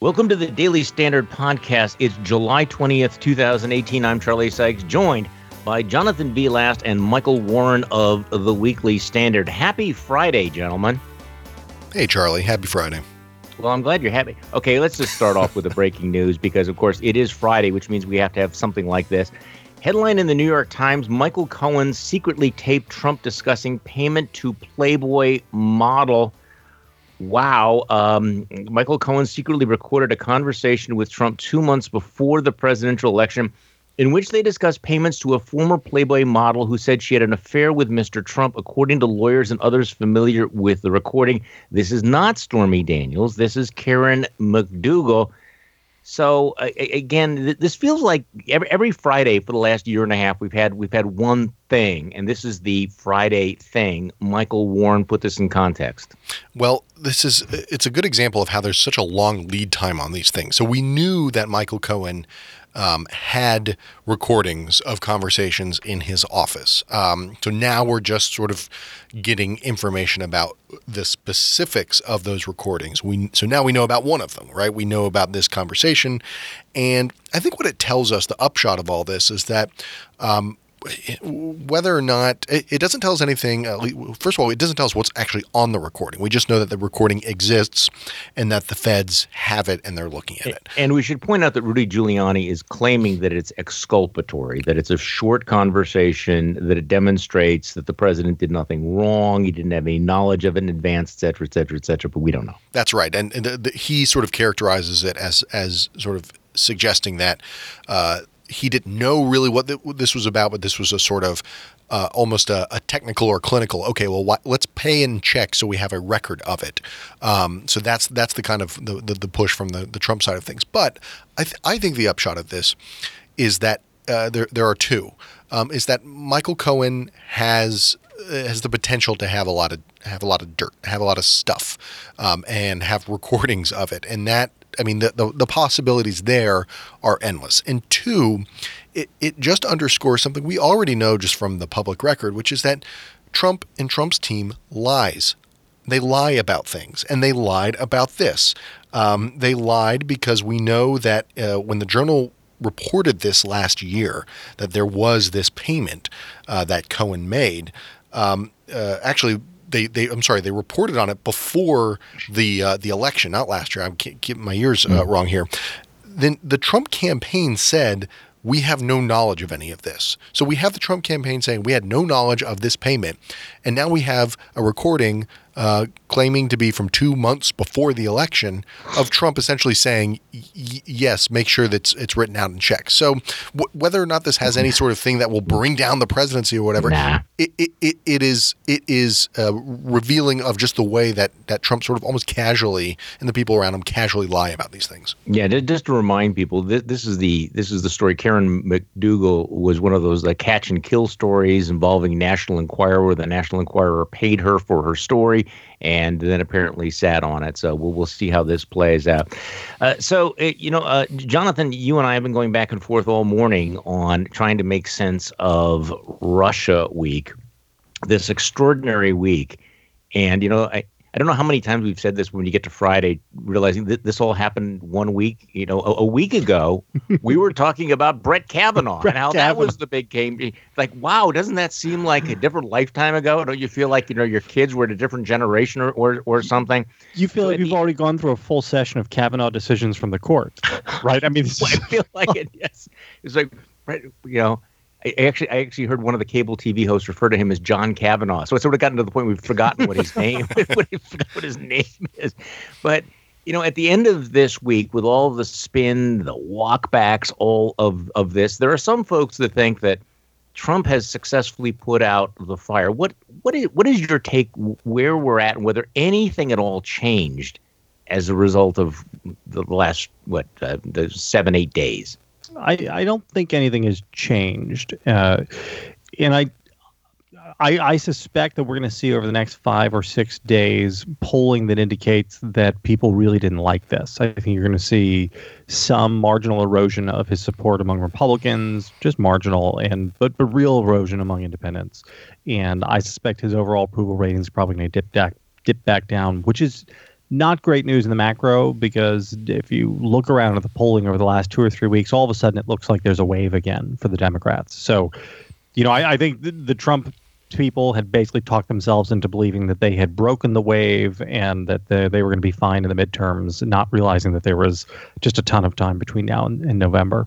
Welcome to the Daily Standard Podcast. It's July 20th, 2018. I'm Charlie Sykes, joined by Jonathan B. Last and Michael Warren of the Weekly Standard. Happy Friday, gentlemen. Hey, Charlie. Happy Friday. Well, I'm glad you're happy. Okay, let's just start off with the breaking news because, of course, it is Friday, which means we have to have something like this. Headline in the New York Times Michael Cohen secretly taped Trump discussing payment to Playboy model wow, um, Michael Cohen secretly recorded a conversation with Trump two months before the presidential election in which they discussed payments to a former Playboy model who said she had an affair with Mr. Trump, according to lawyers and others familiar with the recording. This is not Stormy Daniels. This is Karen McDougal. So uh, again, th- this feels like every, every Friday for the last year and a half we've had we've had one thing, and this is the Friday thing. Michael Warren put this in context. Well, this is it's a good example of how there's such a long lead time on these things. So we knew that Michael Cohen um, had recordings of conversations in his office. Um, so now we're just sort of getting information about the specifics of those recordings. We so now we know about one of them, right? We know about this conversation, and I think what it tells us, the upshot of all this, is that um, whether or not it, doesn't tell us anything. First of all, it doesn't tell us what's actually on the recording. We just know that the recording exists and that the feds have it and they're looking at it. And we should point out that Rudy Giuliani is claiming that it's exculpatory, that it's a short conversation, that it demonstrates that the president did nothing wrong, he didn't have any knowledge of it in advance, et cetera, et cetera, et cetera. But we don't know. That's right, and, and the, the, he sort of characterizes it as as sort of suggesting that. Uh, he didn't know really what, the, what, this was about, but this was a sort of uh, almost a, a, technical or clinical. Okay, well, wh- let's pay and check so we have a record of it. Um, so that's that's the kind of the, the, the, push from the, the Trump side of things. But I, th- I think the upshot of this is that uh, there there are two. Um, is that Michael Cohen has uh, has the potential to have a lot of have a lot of dirt, have a lot of stuff, um, and have recordings of it, and that I mean, the, the, the, possibilities there are endless. And two, it, it just underscores something we already know just from the public record, which is that Trump and Trump's team lies. They lie about things, and they lied about this. Um, they lied because we know that uh, when the journal reported this last year, that there was this payment uh, that Cohen made. Um, uh, actually, they, they I'm sorry they reported on it before the uh, the election, not last year. I'm getting my years uh, mm. wrong here. Then the Trump campaign said we have no knowledge of any of this. So we have the Trump campaign saying we had no knowledge of this payment, and now we have a recording uh, claiming to be from two months before the election of Trump essentially saying, yes, make sure that it's, it's written out in check. So w- whether or not this has any sort of thing that will bring down the presidency or whatever, nah. it, it, it, it is it is uh, revealing of just the way that, that Trump sort of almost casually and the people around him casually lie about these things. Yeah, just to remind people, this, this is the this is the story. Karen McDougal was one of those like catch and kill stories involving National Enquirer. The National Enquirer paid her for her story and then apparently sat on it. So we'll, we'll see how this plays out. Uh, so, it, uh, you know, uh, Jonathan, you and I have been going back and forth all morning on trying to make sense of Russia week, this extraordinary week. And, you know, I, I don't know how many times we've said this when you get to Friday, realizing that this all happened one week. You know, a, a week ago, we were talking about Brett Kavanaugh Brett and how Kavanaugh. that was the big game. Like, wow, doesn't that seem like a different lifetime ago? Don't you feel like you know your kids were in a different generation or or, or something? You feel like you've already gone through a full session of Kavanaugh decisions from the court, right? I mean, I feel like it. Yes, it's like you know I actually, I actually heard one of the cable TV hosts refer to him as John Kavanaugh. So it's sort of gotten to the point we've forgotten what his name, what, what his name is. But you know, at the end of this week, with all the spin, the walkbacks, all of of this, there are some folks that think that Trump has successfully put out the fire. What what is what is your take where we're at and whether anything at all changed as a result of the last what uh, the seven eight days? I, I don't think anything has changed, uh, and I, I, I suspect that we're going to see over the next five or six days polling that indicates that people really didn't like this. I think you're going to see some marginal erosion of his support among Republicans, just marginal, and but but real erosion among independents. And I suspect his overall approval rating is probably going to dip back dip back down, which is not great news in the macro because if you look around at the polling over the last two or three weeks, all of a sudden it looks like there's a wave again for the Democrats. So, you know, I, I think the, the Trump people had basically talked themselves into believing that they had broken the wave and that they, they were going to be fine in the midterms, not realizing that there was just a ton of time between now and, and November.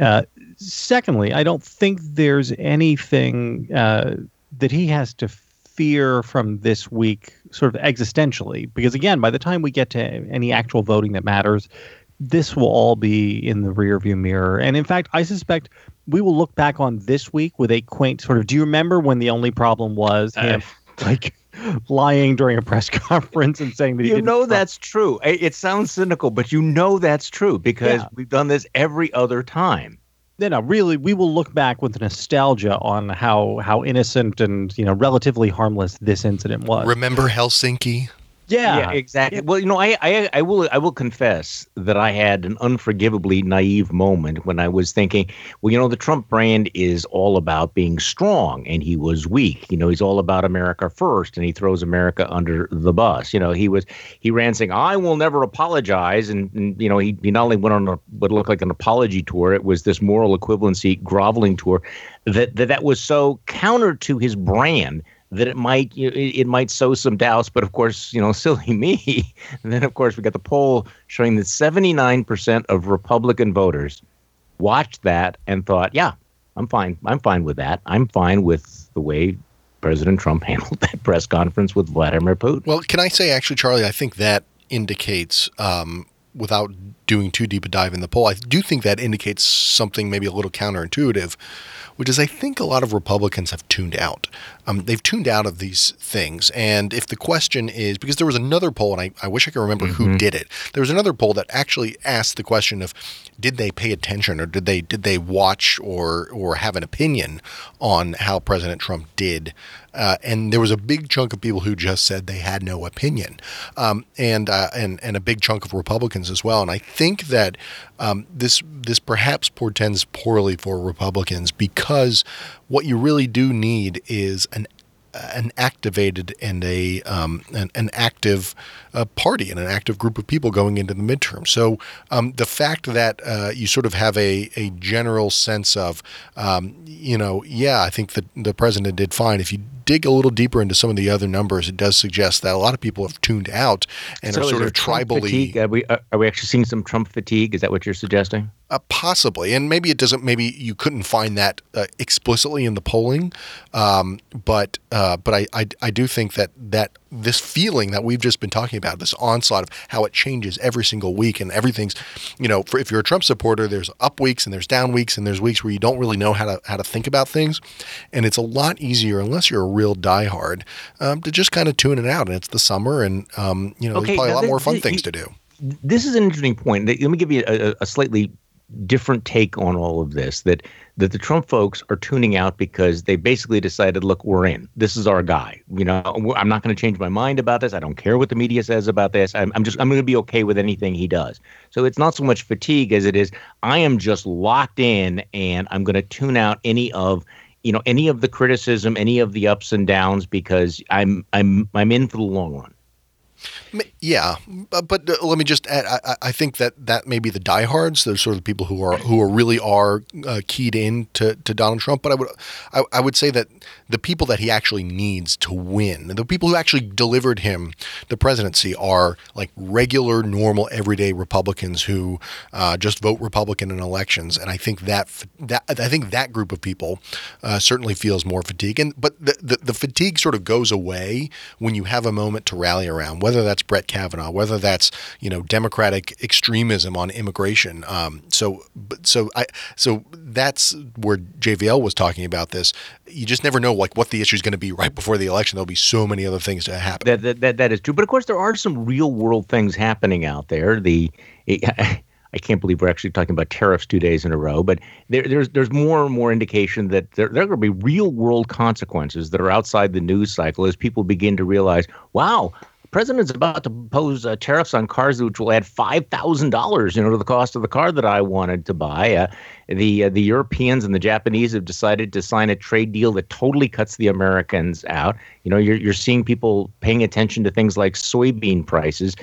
Uh, secondly, I don't think there's anything uh, that he has to fear from this week, sort of existentially, because again, by the time we get to any actual voting that matters, this will all be in the rearview mirror. And in fact, I suspect we will look back on this week with a quaint sort of. Do you remember when the only problem was him, uh, like lying during a press conference and saying that you know that's true? It sounds cynical, but you know that's true because yeah. we've done this every other time. You know, really, we will look back with nostalgia on how how innocent and you know relatively harmless this incident was. Remember Helsinki? Yeah, yeah exactly. Yeah. Well, you know, I, I I will I will confess that I had an unforgivably naive moment when I was thinking, well, you know, the Trump brand is all about being strong, and he was weak. You know, he's all about America first, and he throws America under the bus. You know, he was he ran saying, "I will never apologize," and, and you know, he, he not only went on a, what looked like an apology tour, it was this moral equivalency groveling tour that that that was so counter to his brand that it might you know, it, might sow some doubts. But of course, you know, silly me. and then of course we got the poll showing that 79% of Republican voters watched that and thought, yeah, I'm fine. I'm fine with that. I'm fine with the way President Trump handled that press conference with Vladimir Putin. Well, can I say actually, Charlie? I think that indicates um, without doing too deep a dive in the poll, I do think that indicates something maybe a little counterintuitive, which is I think a lot of Republicans have tuned out. Um, they've tuned out of these things. And if the question is because there was another poll, and I, I wish I could remember mm-hmm. who did it. There was another poll that actually asked the question of did they pay attention or did they did they watch or or have an opinion on how President Trump did uh, and there was a big chunk of people who just said they had no opinion, um, and uh, and and a big chunk of Republicans as well. And I think that um, this this perhaps portends poorly for Republicans because what you really do need is an an activated and a um, an, an, active uh, party and an active group of people going into the midterm. So um, the fact that uh, you sort of have a, a general sense of, um, you know, yeah, I think that the president did fine. If you dig a little deeper into some of the other numbers, it does suggest that a lot of people have tuned out and so are sort of tribally. Are we, are we actually seeing some Trump fatigue? Is that what you're suggesting? Uh, possibly, and maybe it doesn't. Maybe you couldn't find that uh, explicitly in the polling, um, but uh, but I, I, I do think that that this feeling that we've just been talking about, this onslaught of how it changes every single week, and everything's, you know, for, if you're a Trump supporter, there's up weeks and there's down weeks, and there's weeks where you don't really know how to how to think about things, and it's a lot easier unless you're a real diehard um, to just kind of tune it out. And it's the summer, and um, you know, okay, there's probably a lot more fun things to do. This is an interesting point. Let me give you a, a slightly different take on all of this that that the Trump folks are tuning out because they basically decided, look, we're in. This is our guy. You know, I'm not going to change my mind about this. I don't care what the media says about this. I'm, I'm just I'm going to be okay with anything he does. So it's not so much fatigue as it is I am just locked in and I'm going to tune out any of you know any of the criticism, any of the ups and downs because I'm I'm I'm in for the long run. Yeah, but uh, let me just add. I, I, think that that may be the diehards. They're sort of people who are who are really are uh, keyed in to, to Donald Trump. But I would I, I, would say that the people that he actually needs to win, the people who actually delivered him the presidency, are like regular, normal, everyday Republicans who uh, just vote Republican in elections. And I think that that I think that group of people uh, certainly feels more fatigue. And but the, the the fatigue sort of goes away when you have a moment to rally around. Whether that's Brett Kavanaugh, whether that's you know Democratic extremism on immigration. Um, so, so I, so that's where JVL was talking about this. You just never know like what the issue is going to be right before the election. There'll be so many other things to happen. That, that, that, that is true. But of course, there are some real world things happening out there. The it, I can't believe we're actually talking about tariffs two days in a row, but there, there's there's more and more indication that there, there are going to be real world consequences that are outside the news cycle as people begin to realize, wow, president's about to impose uh, tariffs on cars, which will add five thousand dollars, you know, to the cost of the car that I wanted to buy. Uh, the uh, the Europeans and the Japanese have decided to sign a trade deal that totally cuts the Americans out. You know, you're you're seeing people paying attention to things like soybean prices.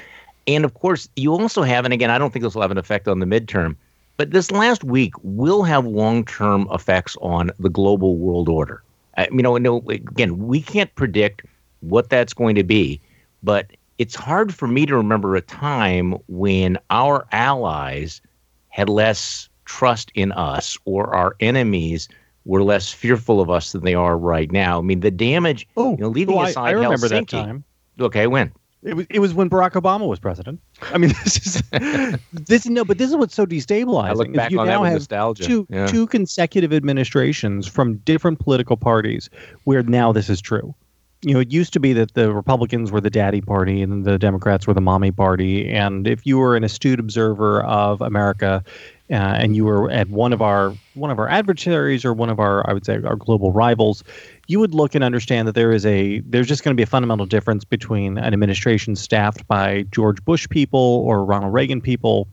And of course, you also have, and again, I don't think this will have an effect on the midterm, but this last week will have long term effects on the global world order. I, you know, no, again, we can't predict what that's going to be, but it's hard for me to remember a time when our allies had less trust in us or our enemies were less fearful of us than they are right now. I mean, the damage, Oh, you know, leaving well, I- aside I, remember Helsinki. that time. Okay, when? It was it was when Barack Obama was president. I mean, this is this no, but this is what's so destabilizing. I look back you on that now with have nostalgia. two Yeah. two consecutive administrations from different political parties where now this is true. You know, it used to be that the Republicans were the daddy party and the Democrats were the mommy party. And if you were an astute observer of America, uh, and you were at one of our one of our adversaries or one of our, I would say, our global rivals, you would look and understand that there is a there's just going to be a fundamental difference between an administration staffed by George Bush people or Ronald Reagan people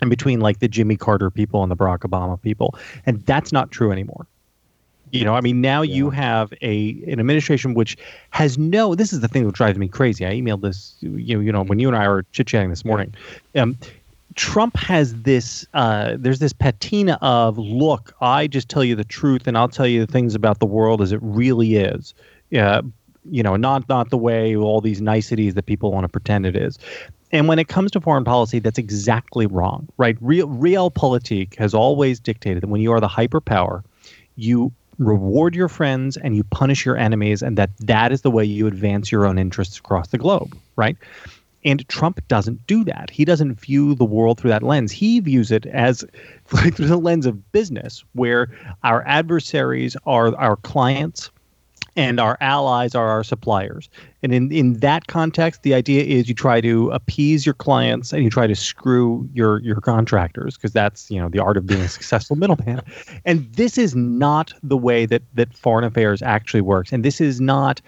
and between like the Jimmy Carter people and the Barack Obama people. And that's not true anymore. You know, I mean, now you have a an administration which has no. This is the thing that drives me crazy. I emailed this, you know, you know, when you and I were chit chatting this morning. Um, Trump has this. Uh, there's this patina of look. I just tell you the truth, and I'll tell you the things about the world as it really is. Yeah, you know, not not the way all these niceties that people want to pretend it is. And when it comes to foreign policy, that's exactly wrong, right? Real realpolitik has always dictated that when you are the hyperpower, you reward your friends and you punish your enemies, and that that is the way you advance your own interests across the globe, right? And Trump doesn't do that. He doesn't view the world through that lens. He views it as like through the lens of business, where our adversaries are our clients and our allies are our suppliers. And in, in that context, the idea is you try to appease your clients and you try to screw your your contractors because that's you know the art of being a successful middleman. And this is not the way that that foreign affairs actually works. And this is not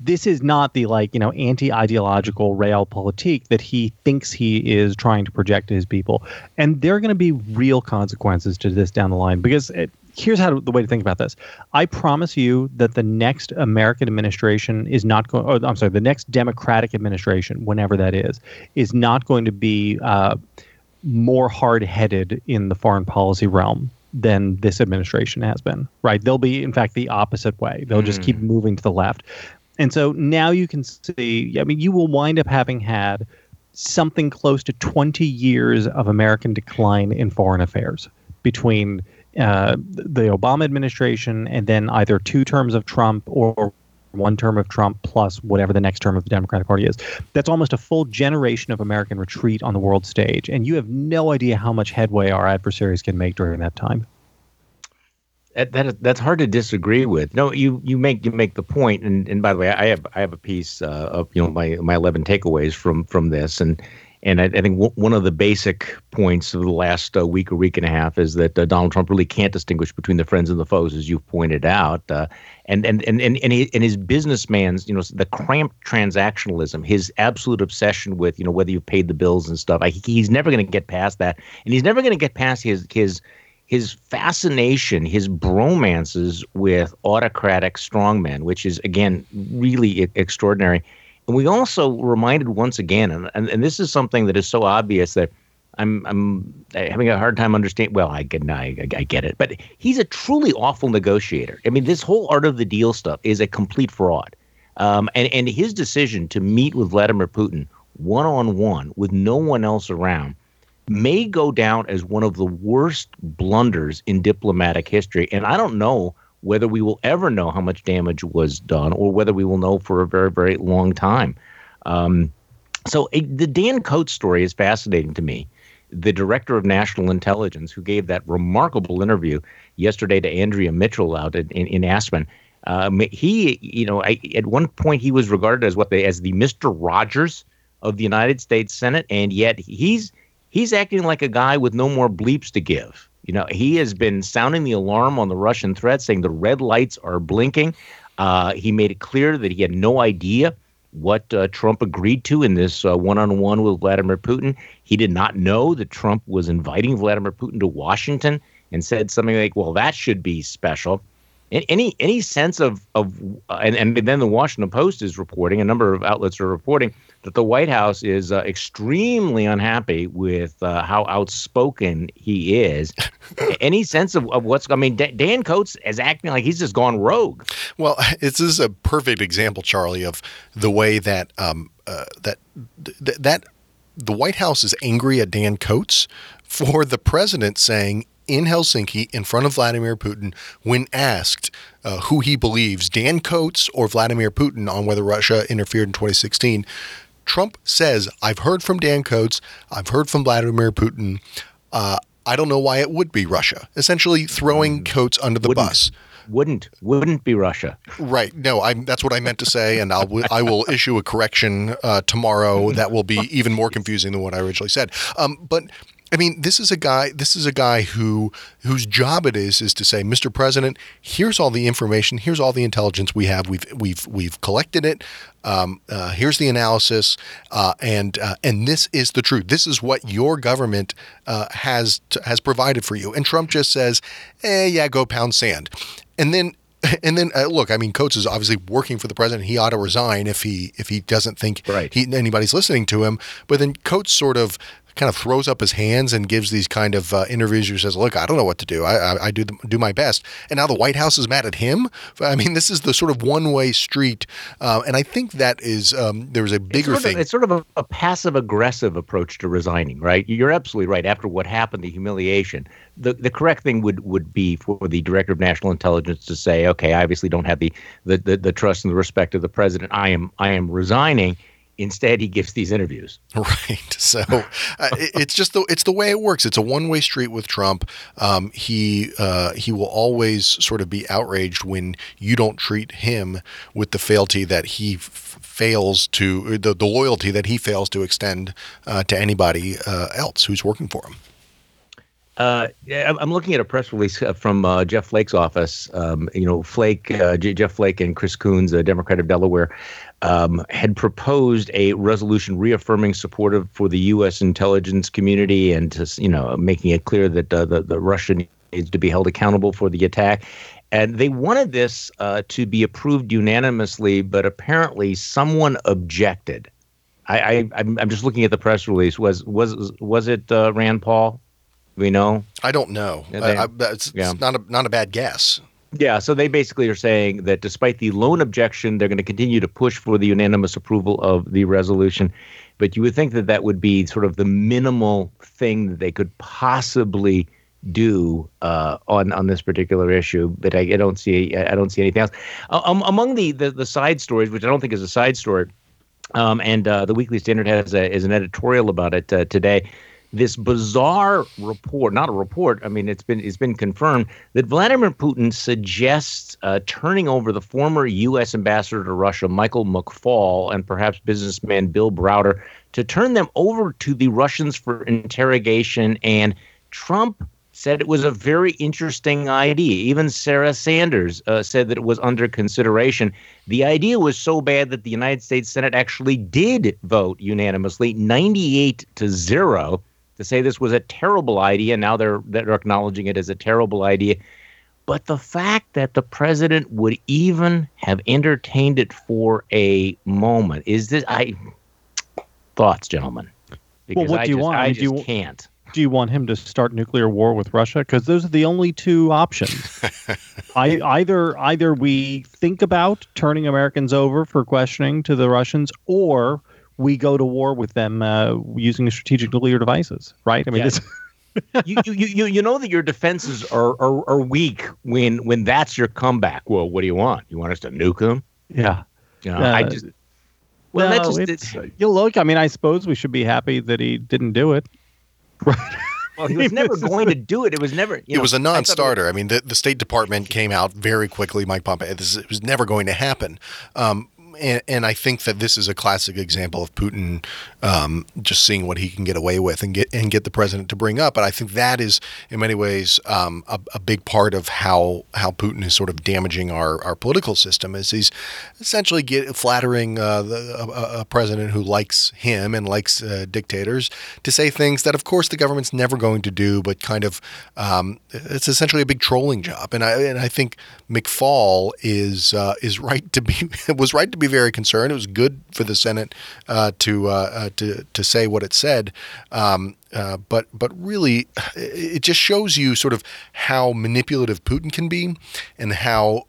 this is not the like you know anti-ideological realpolitik that he thinks he is trying to project to his people. And there are going to be real consequences to this down the line because it, here's how to, the way to think about this. I promise you that the next american administration is not going oh, i'm sorry the next democratic administration whenever that is is not going to be uh, more hard-headed in the foreign policy realm than this administration has been right? They'll be in fact the opposite way. They'll just keep moving to the left and so now you can see, I mean, you will wind up having had something close to 20 years of American decline in foreign affairs between uh, the Obama administration and then either two terms of Trump or one term of Trump plus whatever the next term of the Democratic Party is. That's almost a full generation of American retreat on the world stage. And you have no idea how much headway our adversaries can make during that time. That, that that's hard to disagree with. No, you you make you make the point, and and by the way, I have I have a piece uh, of you know my my eleven takeaways from from this, and and I, I think w- one of the basic points of the last uh, week or week and a half is that uh, Donald Trump really can't distinguish between the friends and the foes, as you've pointed out, uh, and and and and and, he, and his businessman's you know the cramped transactionalism, his absolute obsession with you know whether you've paid the bills and stuff. I, he's never going to get past that, and he's never going to get past his his his fascination, his bromances with autocratic strongmen, which is again really extraordinary. And we also reminded once again, and, and, and this is something that is so obvious that I'm I'm having a hard time understanding. Well, I get I, I get it, but he's a truly awful negotiator. I mean, this whole art of the deal stuff is a complete fraud. Um, and and his decision to meet with Vladimir Putin one on one with no one else around may go down as one of the worst blunders in diplomatic history. And I don't know whether we will ever know how much damage was done or whether we will know for a very, very long time. Um, so eh, the Dan Coats story is fascinating to me. The director of national intelligence, who gave that remarkable interview yesterday to Andrea Mitchell out in, in, in Aspen, um, he, you know, I, at one point he was regarded as what they as the Mister Rogers of the United States Senate, and yet he's he's acting like a guy with no more bleeps to give. You know, he has been sounding the alarm on the Russian threat, saying the red lights are blinking. Uh, he made it clear that he had no idea what uh, Trump agreed to in this one on one with Vladimir Putin. He did not know that Trump was inviting Vladimir Putin to Washington and said something like, well, that should be special. Any any sense of of uh, and and then the Washington Post is reporting a number of outlets are reporting that the White House is uh, extremely unhappy with uh, how outspoken he is. Any sense of, of what's? I mean, D- Dan Coats is acting like he's just gone rogue. Well, this is a perfect example, Charlie, of the way that um, uh, that th- that the White House is angry at Dan Coats for the president saying in Helsinki in front of Vladimir Putin when asked uh, who he believes, Dan Coats or Vladimir Putin, on whether Russia interfered in 2016. Trump says, I've heard from Dan Coats, I've heard from Vladimir Putin. Uh, I don't know why it would be Russia. Essentially throwing mm. Coats under the wouldn't, bus. Wouldn't wouldn't be Russia. Right. No, I, that's what I meant to say, and I'll I will issue a correction uh, tomorrow that will be even more confusing than what I originally said. Um, but I mean, this is a guy. This is a guy who whose job it is is to say, Mr. President, here's all the information. Here's all the intelligence we have. We've we've we've collected it. Um, uh, here's the analysis, uh, and uh, and this is the truth. This is what your government uh, has to, has provided for you. And Trump just says, "Eh, yeah, go pound sand," and then and then uh, look, I mean, Coats is obviously working for the president. He ought to resign if he if he doesn't think right. he, anybody's listening to him. But then Coats sort of kind of throws up his hands and gives these kind of uh, interviews where he says, "Look, I don't know what to do. I, I, I do the, do my best." And now the White House is mad at him. I mean, this is the sort of one way street, uh, and I think that is um, there's a bigger it's thing. Of, it's sort of a, a passive aggressive approach to resigning, right? You're absolutely right. After what happened, the humiliation, the, the correct thing would, would be for the director of national intelligence to say, "Okay, I obviously don't have the the, the, the trust and the respect of the president. I am I am resigning." Instead, he gives these interviews. Right. So uh, it's just the it's the way it works. It's a one way street with Trump. Um, he uh, he will always sort of be outraged when you don't treat him with the fealty that he f- fails to the, the loyalty that he fails to extend uh, to anybody uh, else who's working for him. Uh, I'm looking at a press release uh, from uh, Jeff Flake's office. Um, you know, Flake, uh, Jeff Flake, and Chris Coons, a Democrat of Delaware, um, had proposed a resolution reaffirming support for the U.S. intelligence community and to, you know making it clear that uh, the the Russia needs to be held accountable for the attack. And they wanted this to be approved unanimously, but apparently someone objected. I, I I'm, I'm just looking at the press release. Was was was it Rand Paul? We know? I don't know. They, I, I, it's, yeah. it's not a not a bad guess. Yeah, so they basically are saying that despite the lone objection, they're going to continue to push for the unanimous approval of the resolution. But you would think that that would be sort of the minimal thing that they could possibly do uh, on on this particular issue. But I, I, don't see I don't see anything else. Um, among the, the, the side stories, which I don't think is a side story, um, and uh, the Weekly Standard has a, is an editorial about it uh, today this bizarre report, not a report, I mean, it's been it's been confirmed that Vladimir Putin suggests uh, turning over the former U.S. ambassador to Russia, Michael McFaul, and perhaps businessman Bill Browder, to turn them over to the Russians for interrogation. And Trump said it was a very interesting idea. Even Sarah Sanders uh, said that it was under consideration. The idea was so bad that the United States Senate actually did vote unanimously, 98 to 0 to say this was a terrible idea. Now they're they're acknowledging it as a terrible idea. But the fact that the president would even have entertained it for a moment is this I thoughts, gentlemen. Because well, what I do you just, want? I, do just you, can't. Do you want him to start nuclear war with Russia? Because those are the only two options. I either either we think about turning Americans over for questioning to the Russians, or we go to war with them uh, using strategic nuclear devices, right? I mean, yeah. you, you, you, you know that your defenses are, are, are weak when when that's your comeback. Well, what do you want? You want us to nuke them? Yeah. You know, uh, I just. Well, no, just, it's, it's, you look. I mean, I suppose we should be happy that he didn't do it. Right. Well, he was never going to do it. It was never. it know, was a non-starter. I, I, mean, the, the State Department came out very quickly. Mike Pompeo. This it was never going to happen. Um, and, and I think that this is a classic example of Putin um, just seeing what he can get away with and get and get the president to bring up. But I think that is, in many ways, um, a, a, big part of how how Putin is sort of damaging our, our political system. Is he's essentially get, flattering uh, the, a, a, president who likes him and likes uh, dictators to say things that, of course, the government's never going to do, but kind of um, it's essentially a big trolling job. And I and I think McFaul is uh, is right to be was right to be be very concerned. It was good for the Senate uh, to uh, uh, to to say what it said. Um, uh, but but really, it just shows you sort of how manipulative Putin can be, and how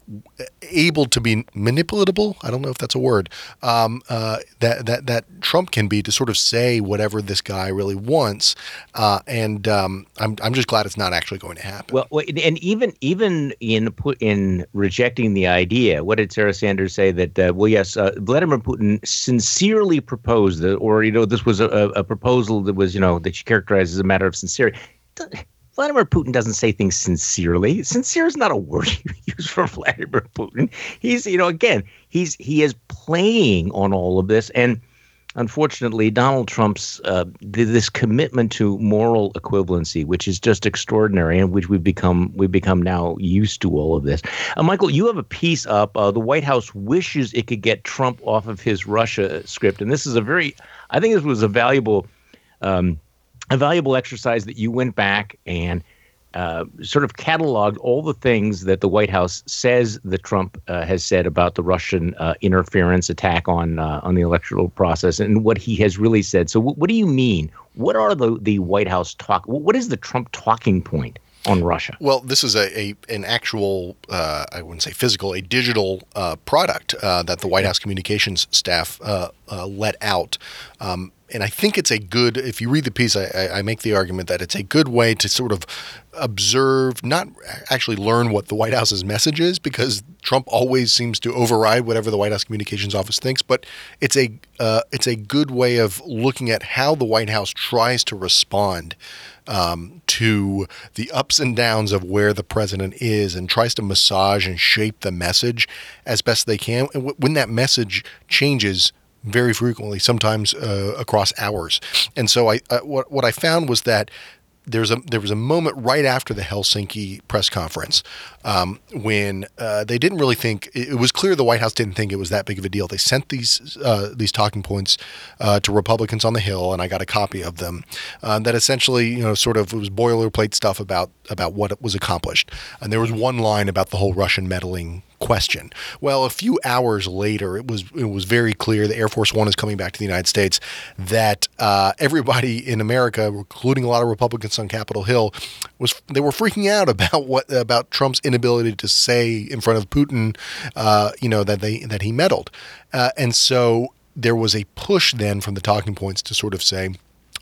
able to be manipulatable. I don't know if that's a word. Um, uh, that that that Trump can be to sort of say whatever this guy really wants, uh, and um, I'm I'm just glad it's not actually going to happen. Well, and even even in put in rejecting the idea, what did Sarah Sanders say that? Uh, well, yes, uh, Vladimir Putin sincerely proposed that, or you know, this was a, a proposal that was you know that she characterized as a matter of sincerity. Vladimir Putin doesn't say things sincerely. Sincere is not a word you use for Vladimir Putin. He's, you know, again, he's he is playing on all of this, and unfortunately, Donald Trump's uh, this commitment to moral equivalency, which is just extraordinary, and which we've become we've become now used to all of this. Uh, Michael, you have a piece up. Uh, the White House wishes it could get Trump off of his Russia script, and this is a very, I think this was a valuable. Um, a valuable exercise that you went back and uh, sort of cataloged all the things that the White House says that Trump uh, has said about the Russian uh, interference attack on uh, on the electoral process and what he has really said. So, w- what do you mean? What are the the White House talk? What is the Trump talking point? On Russia? Well, this is a, a an actual uh, I wouldn't say physical, a digital uh, product uh, that the White House communications staff uh, uh, let out. Um, and I think it's a good. If you read the piece, I, I, make the argument that it's a good way to sort of observe, not actually learn what the White House's message is, because Trump always seems to override whatever the White House communications office thinks. But it's a uh, it's a good way of looking at how the White House tries to respond um, to the ups and downs of where the president is, and tries to massage and shape the message as best they can. And when that message changes very frequently, sometimes uh, across hours. And so I uh, what what I found was that there's a there was a moment right after the Helsinki press conference um, when uh, they didn't really think it was clear the White House didn't think it was that big of a deal. They sent these uh, these talking points uh, to Republicans on the Hill, and I got a copy of them. Uh, that essentially, you know, sort of was boilerplate stuff about about what was accomplished. And there was one line about the whole Russian meddling question. Well, a few hours later, it was it was very clear the Air Force One is coming back to the United States. That uh, everybody in America, including a lot of Republicans on Capitol Hill, was they were freaking out about what about Trump's inability to say in front of Putin, uh, you know, that they that he meddled, uh, and so there was a push then from the talking points to sort of say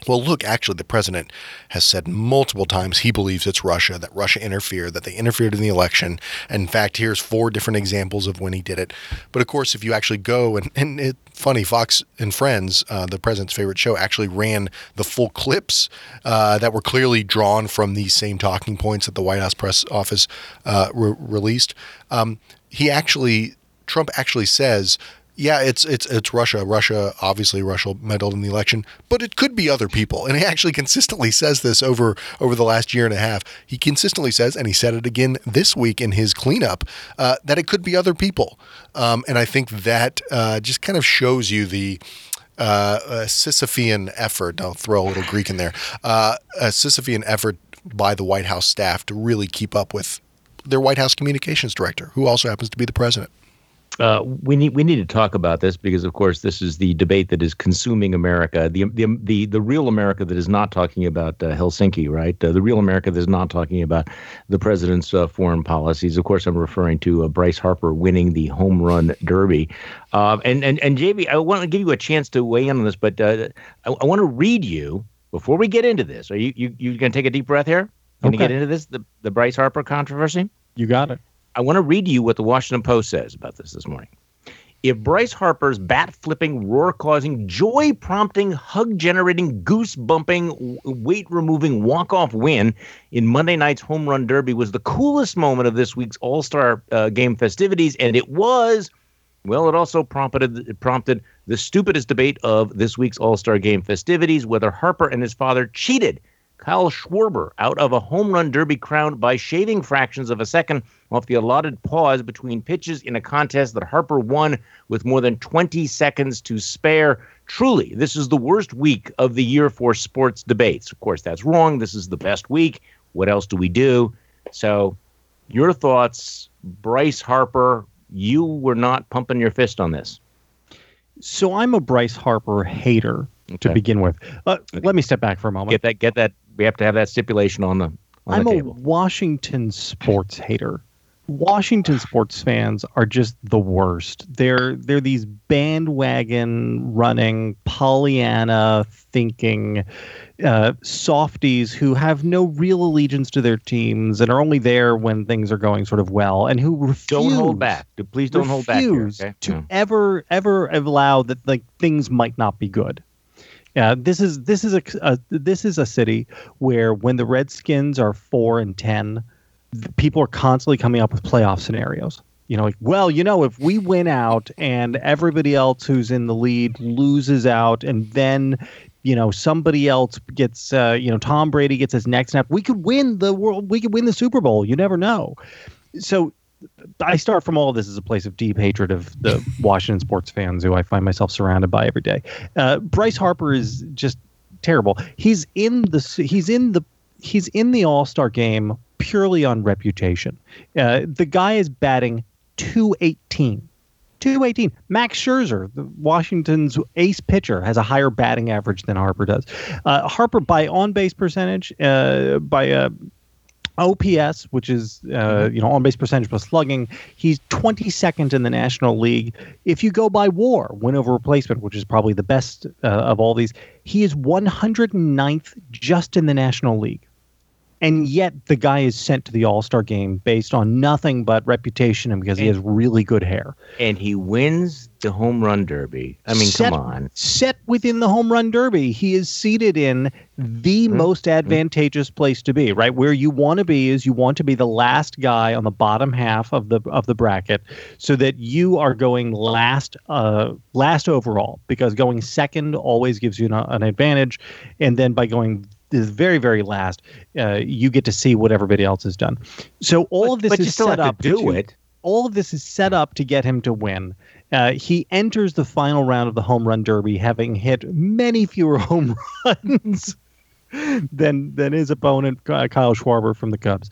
well, look, actually, the president has said multiple times he believes it's Russia, that Russia interfered, that they interfered in the election. And in fact, here's four different examples of when he did it. But of course, if you actually go and, and it, funny, Fox and Friends, uh, the president's favorite show, actually ran the full clips uh, that were clearly drawn from these same talking points that the White House press office uh, re- released. Um, he actually, Trump actually says, yeah, it's it's it's Russia. Russia obviously Russia meddled in the election, but it could be other people. And he actually consistently says this over over the last year and a half. He consistently says, and he said it again this week in his cleanup, uh, that it could be other people. Um, and I think that uh, just kind of shows you the uh, Sisyphean effort. I'll throw a little Greek in there. Uh, a Sisyphean effort by the White House staff to really keep up with their White House communications director, who also happens to be the president. Uh, we need we need to talk about this because, of course, this is the debate that is consuming America. The the the, the real America that is not talking about uh, Helsinki, right? Uh, the real America that is not talking about the president's uh, foreign policies. Of course, I'm referring to uh, Bryce Harper winning the home run derby. Uh, and and and JB, I want to give you a chance to weigh in on this, but I, I want to read you before we get into this. Are you you you going to take a deep breath here? Going to okay. get into this the the Bryce Harper controversy? You got it. I want to read you what the Washington Post says about this this morning. If Bryce Harper's bat flipping, roar causing, joy prompting, hug generating, goose bumping, weight removing walk off win in Monday night's home run derby was the coolest moment of this week's All Star uh, game festivities, and it was, well, it also prompted it prompted the stupidest debate of this week's All Star game festivities whether Harper and his father cheated Kyle Schwarber out of a home run derby crown by shaving fractions of a second off the allotted pause between pitches in a contest that Harper won with more than 20 seconds to spare. Truly, this is the worst week of the year for sports debates. Of course, that's wrong. This is the best week. What else do we do? So, your thoughts, Bryce Harper, you were not pumping your fist on this. So I'm a Bryce Harper hater to begin with. Uh, Let me step back for a moment. Get that. Get that. We have to have that stipulation on the on I'm the a. Washington sports hater. Washington sports fans are just the worst. They're they're these bandwagon running, Pollyanna thinking uh, softies who have no real allegiance to their teams and are only there when things are going sort of well, and who refuse Don't hold back. Please don't hold back. Here, okay? to Yeah. ever ever allow that like things might not be good. Yeah, this is this is a, a this is a city where when the Redskins are four and ten, people are constantly coming up with playoff scenarios. You know, like well, you know, if we win out and everybody else who's in the lead loses out, and then you know somebody else gets, uh, you know, Tom Brady gets his next snap, we could win the world. We could win the Super Bowl. You never know. So I start from all of this as a place of deep hatred of the Washington sports fans who I find myself surrounded by every day. Uh, Bryce Harper is just terrible. He's in the he's in the he's in the All Star game purely on reputation. Uh, the guy is batting 218. 218. Max Scherzer, the Washington's ace pitcher, has a higher batting average than Harper does. Uh, Harper, by on base percentage, uh, by uh, OPS, which is uh, you know on base percentage plus slugging, he's 22nd in the National League. If you go by WAR, win over replacement, which is probably the best uh, of all these, he is 109th just in the National League. And yet the guy is sent to the All Star game based on nothing but reputation and because he has really good hair. and he wins the home run derby. I mean, set, come on. Set within the home run derby. He is seated in the Mm-hmm. most advantageous place to be, right? Where you want to be is you want to be the last guy on the bottom half of the of the bracket so that you are going last uh last overall because going second always gives you an, an advantage and then by going the very very last uh, you get to see what everybody else has done. So all But- of this but is you still set have up to do to- it. all of this is set up to get him to win. Uh, he enters the final round of the home run derby having hit many fewer home runs than than his opponent uh, Kyle Schwarber from the Cubs,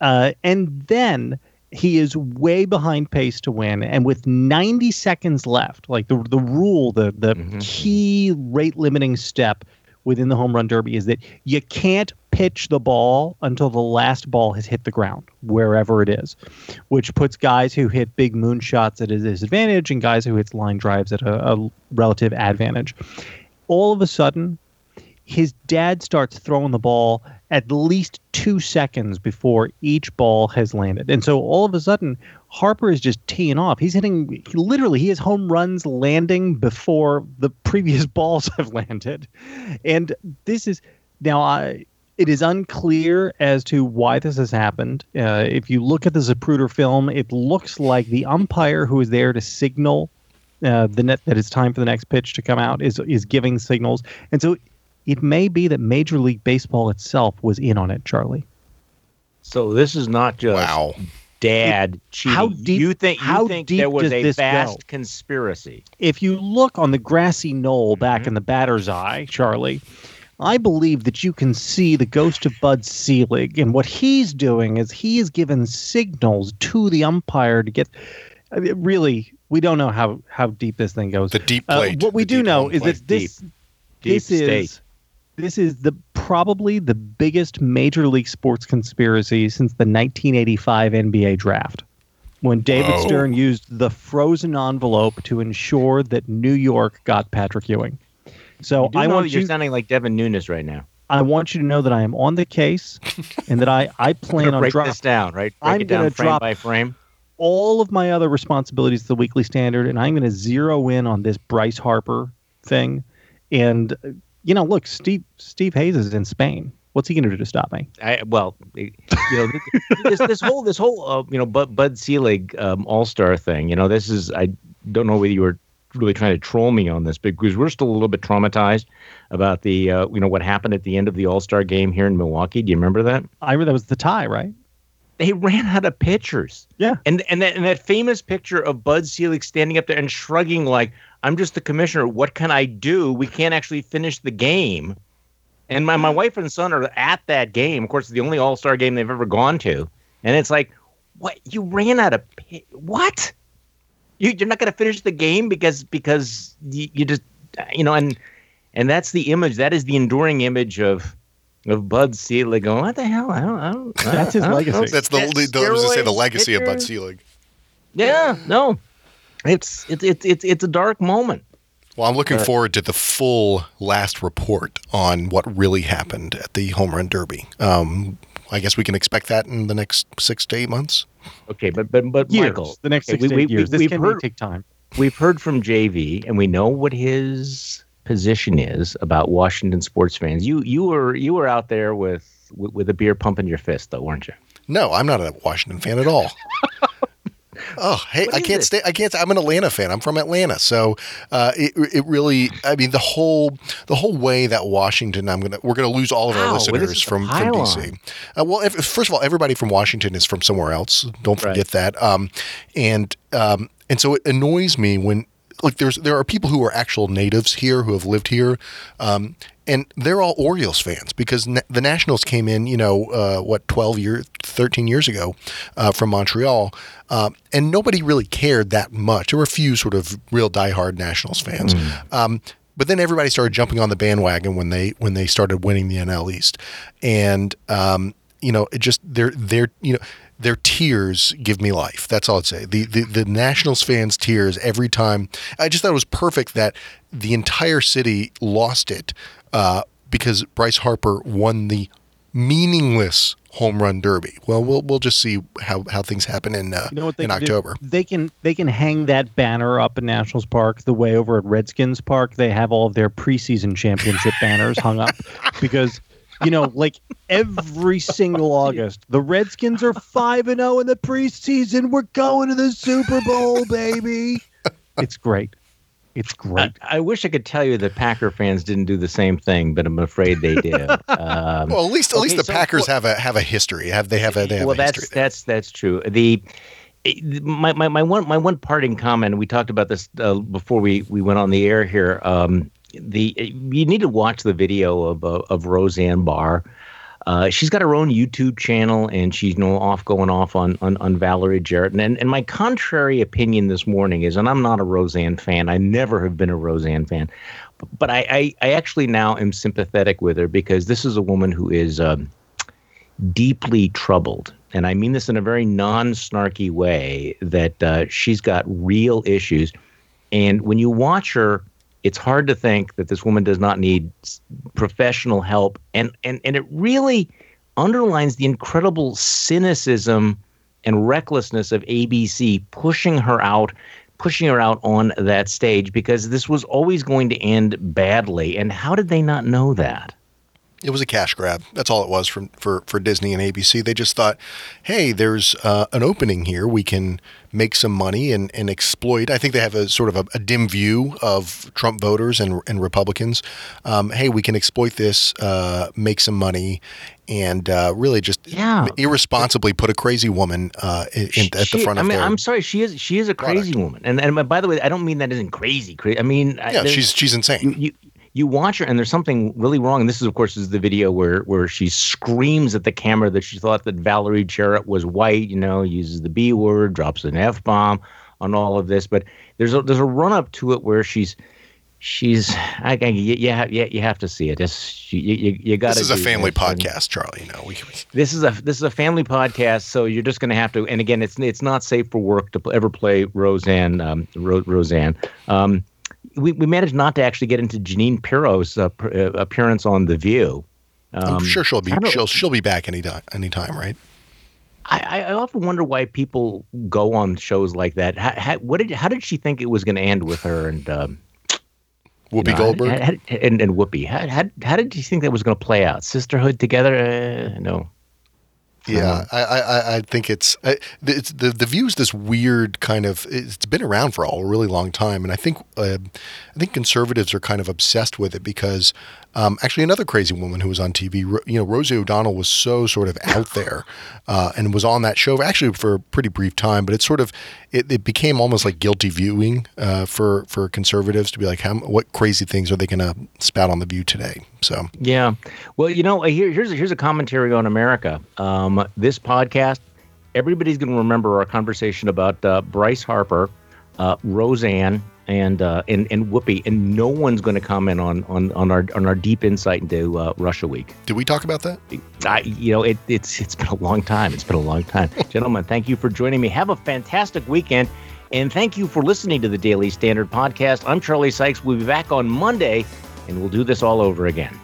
uh, and then he is way behind pace to win. And with 90 seconds left, like the the rule, the the Mhm. key rate limiting step within the home run derby is that you can't pitch the ball until the last ball has hit the ground, wherever it is, which puts guys who hit big moonshots at a disadvantage and guys who hit line drives at a, a relative advantage. All of a sudden, his dad starts throwing the ball at least two seconds before each ball has landed. And so all of a sudden, Harper is just teeing off. He's hitting he- literally he has home runs landing before the previous balls have landed. And this is now I it is unclear as to why this has happened. Uh, if you look at the Zapruder film, it looks like the umpire who is there to signal uh, the net that it's time for the next pitch to come out is is giving signals, and so it may be that Major League Baseball itself was in on it, Charlie. So this is not just Wow. dad cheating. how deep- you think you how think deep there was a this vast go? conspiracy? If you look on the grassy knoll back Mm-hmm. in the batter's eye, Charlie, I believe that you can see the ghost of Bud Selig, and what he's doing is he is giving signals to the umpire to get. I mean, really, we don't know how how deep this thing goes. The deep Uh, what we the do know home is that this Deep this state. is this is the probably the biggest major league sports conspiracy since the 1985 NBA draft when David Whoa. Stern used the frozen envelope to ensure that New York got Patrick Ewing. So You I want that you're you sounding like Devin Nunes right now. I want you to know that I am on the case and that I I plan on break drop this down, right? Break I'm it down gonna frame drop- by frame. all of my other responsibilities to the Weekly Standard, and I'm going to zero in on this Bryce Harper thing. And you know, look, Steve Steve Hayes is in Spain. What's he going to do to stop me? I, well, you know, this this whole this whole uh, you know Bud, Bud Selig um, All Star thing. You know, this is I don't know whether you were really trying to troll me on this because we're still a little bit traumatized about the uh, you know what happened at the end of the All Star game here in Milwaukee. Do you remember that? I remember that was the tie, right? They ran out of pitchers. Yeah. And and that and that famous picture of Bud Selig standing up there and shrugging like I'm just the commissioner. What can I do? We can't actually finish the game. And my, my wife and son are at that game. Of course, it's the only All Star game they've ever gone to. And it's like, what? You ran out of? What? You, you're not going to finish the game because because you, you just you know and and that's the image. That is the enduring image of of Bud Selig going, what the hell? I don't, I don't, That's his I don't legacy. know. That's the, That the, the I was gonna say the steroids, legacy of Bud stickers. Selig. Yeah, no, it's it's it's it's it's a dark moment. Well, I'm looking Uh, forward to the full last report on what really happened at the home run derby. Um, I guess we can expect that in the next six to eight months. Okay, but but but Years. Michael, the next okay, six we- to we- eight years. we- This we've can heard- take time. we've heard from JV, and we know what his position is about Washington sports fans. You you were you were out there with with, with a beer pumping your fist, though, weren't you? No, I'm not a Washington fan at all. oh, hey, I can't it? stay. I can't. I'm an Atlanta fan. I'm from Atlanta, so uh, it it really. I mean, the whole the whole way that Washington. I'm gonna we're gonna lose all of our Wow, listeners from from DC. Uh, well, if, first of all, everybody from Washington is from somewhere else. Don't Right. forget that. Um, and um, and so it annoys me when like there's there are people who are actual natives here who have lived here. Um, and they're all Orioles fans because na- the Nationals came in, you know, uh, what, 12 years, 13 years ago uh, from Montreal. Um, and nobody really cared that much. There were a few sort of real diehard Nationals fans. Um, but then everybody started jumping on the bandwagon when they when they started winning the NL East, and um, you know, it just they're they're you know their tears give me life. That's all I'd say. The, the the Nationals fans' tears every time. I just thought it was perfect that the entire city lost it uh, because Bryce Harper won the meaningless home run derby. Well, we'll we'll just see how, how things happen in uh, You know in can do? October. They can they can hang that banner up in Nationals Park the way over at Redskins Park they have all of their preseason championship banners hung up because you know like every single August the Redskins are 5 and 0 in the preseason we're going to the Super Bowl baby. It's great. It's great. I wish I could tell you that Packer fans didn't do the same thing, but I'm afraid they did. Um, Well, at least at least the so Packers what- have a have a history. Have they have a they have well, a that's history? there. that's that's true. The my, my, my one my one parting comment. We talked about this uh, before we, we went on the air here. Um, the you need to watch the video of uh, of Roseanne Barr. Uh, she's got her own YouTube channel, and she's you know off going off on on, on Valerie Jarrett. And, and my contrary opinion this morning is, and I'm not a Roseanne fan. I never have been a Roseanne fan, but I I, I actually now am sympathetic with her because this is a woman who is. Um, deeply troubled. And I mean this in a very non snarky way that uh, she's got real issues. And when you watch her, it's hard to think that this woman does not need professional help. And, and, and it really underlines the incredible cynicism and recklessness of ABC pushing her out, pushing her out on that stage because this was always going to end badly. And how did they not know that? It was a cash grab. That's all it was from for for Disney and ABC. They just thought, hey, there's uh, an opening here. We can make some money and, and exploit. I think they have a sort of a, a dim view of Trump voters and and Republicans. Um, hey, we can exploit this, uh, make some money, and uh, really just Yeah. irresponsibly put a crazy woman uh, in, in- at the She- front I of mean, their. I'm sorry. She is she is a crazy woman, and and by the way, I don't mean that isn't crazy. Crazy. I mean, yeah, she's she's insane. you, you you watch her, and there's something really wrong. And this is, of course, is the video where where she screams at the camera that she thought that Valerie Jarrett was white. You know, uses the B word, drops an F bomb on all of this. But there's a there's a run up to it where she's. She's, I, I you, you, have, you, have to see it. It's, you, you, you got. This is a family podcast, Charlie. You know, we, we This is a this is a family podcast, so you're just going to have to. And again, it's it's not safe for work to ever play Roseanne. Um, Ro- Roseanne. Um, we we managed not to actually get into Jeanine Pirro's uh, pr- uh, appearance on The View. Um, I'm sure she'll be she'll she'll be back anytime anytime, right? I, I I often wonder why people go on shows like that. How, how, what did how did she think it was going to end with her and um, you Whoopi know, Goldberg. and and Whoopi? How, how, how did you think that was going to play out? Sisterhood together? Uh, no. Yeah, I, I, I- I think it's I, it's the the view is this weird kind of it's been around for a really long time, and I think uh, I think conservatives are kind of obsessed with it because um, actually another crazy woman who was on TV, you know, Rosie O'Donnell was so sort of out there uh, and was on that show actually for a pretty brief time, but it sort of it, it became almost like guilty viewing uh, for for conservatives to be like, how what crazy things are they going to spout on the View today? So Yeah. Well, you know, here, here's here's a commentary on America. Um, this podcast, everybody's going to remember our conversation about uh, Bryce Harper uh, Roseanne, and uh, and and Whoopi, and no one's going to comment on on on our on our deep insight into uh, Russia Week. Did we talk about that? I, you know, it, it's it's been a long time. It's been a long time, gentlemen. Thank you for joining me. Have a fantastic weekend, and thank you for listening to the Daily Standard podcast. I'm Charlie Sykes. We'll be back on Monday, and we'll do this all over again.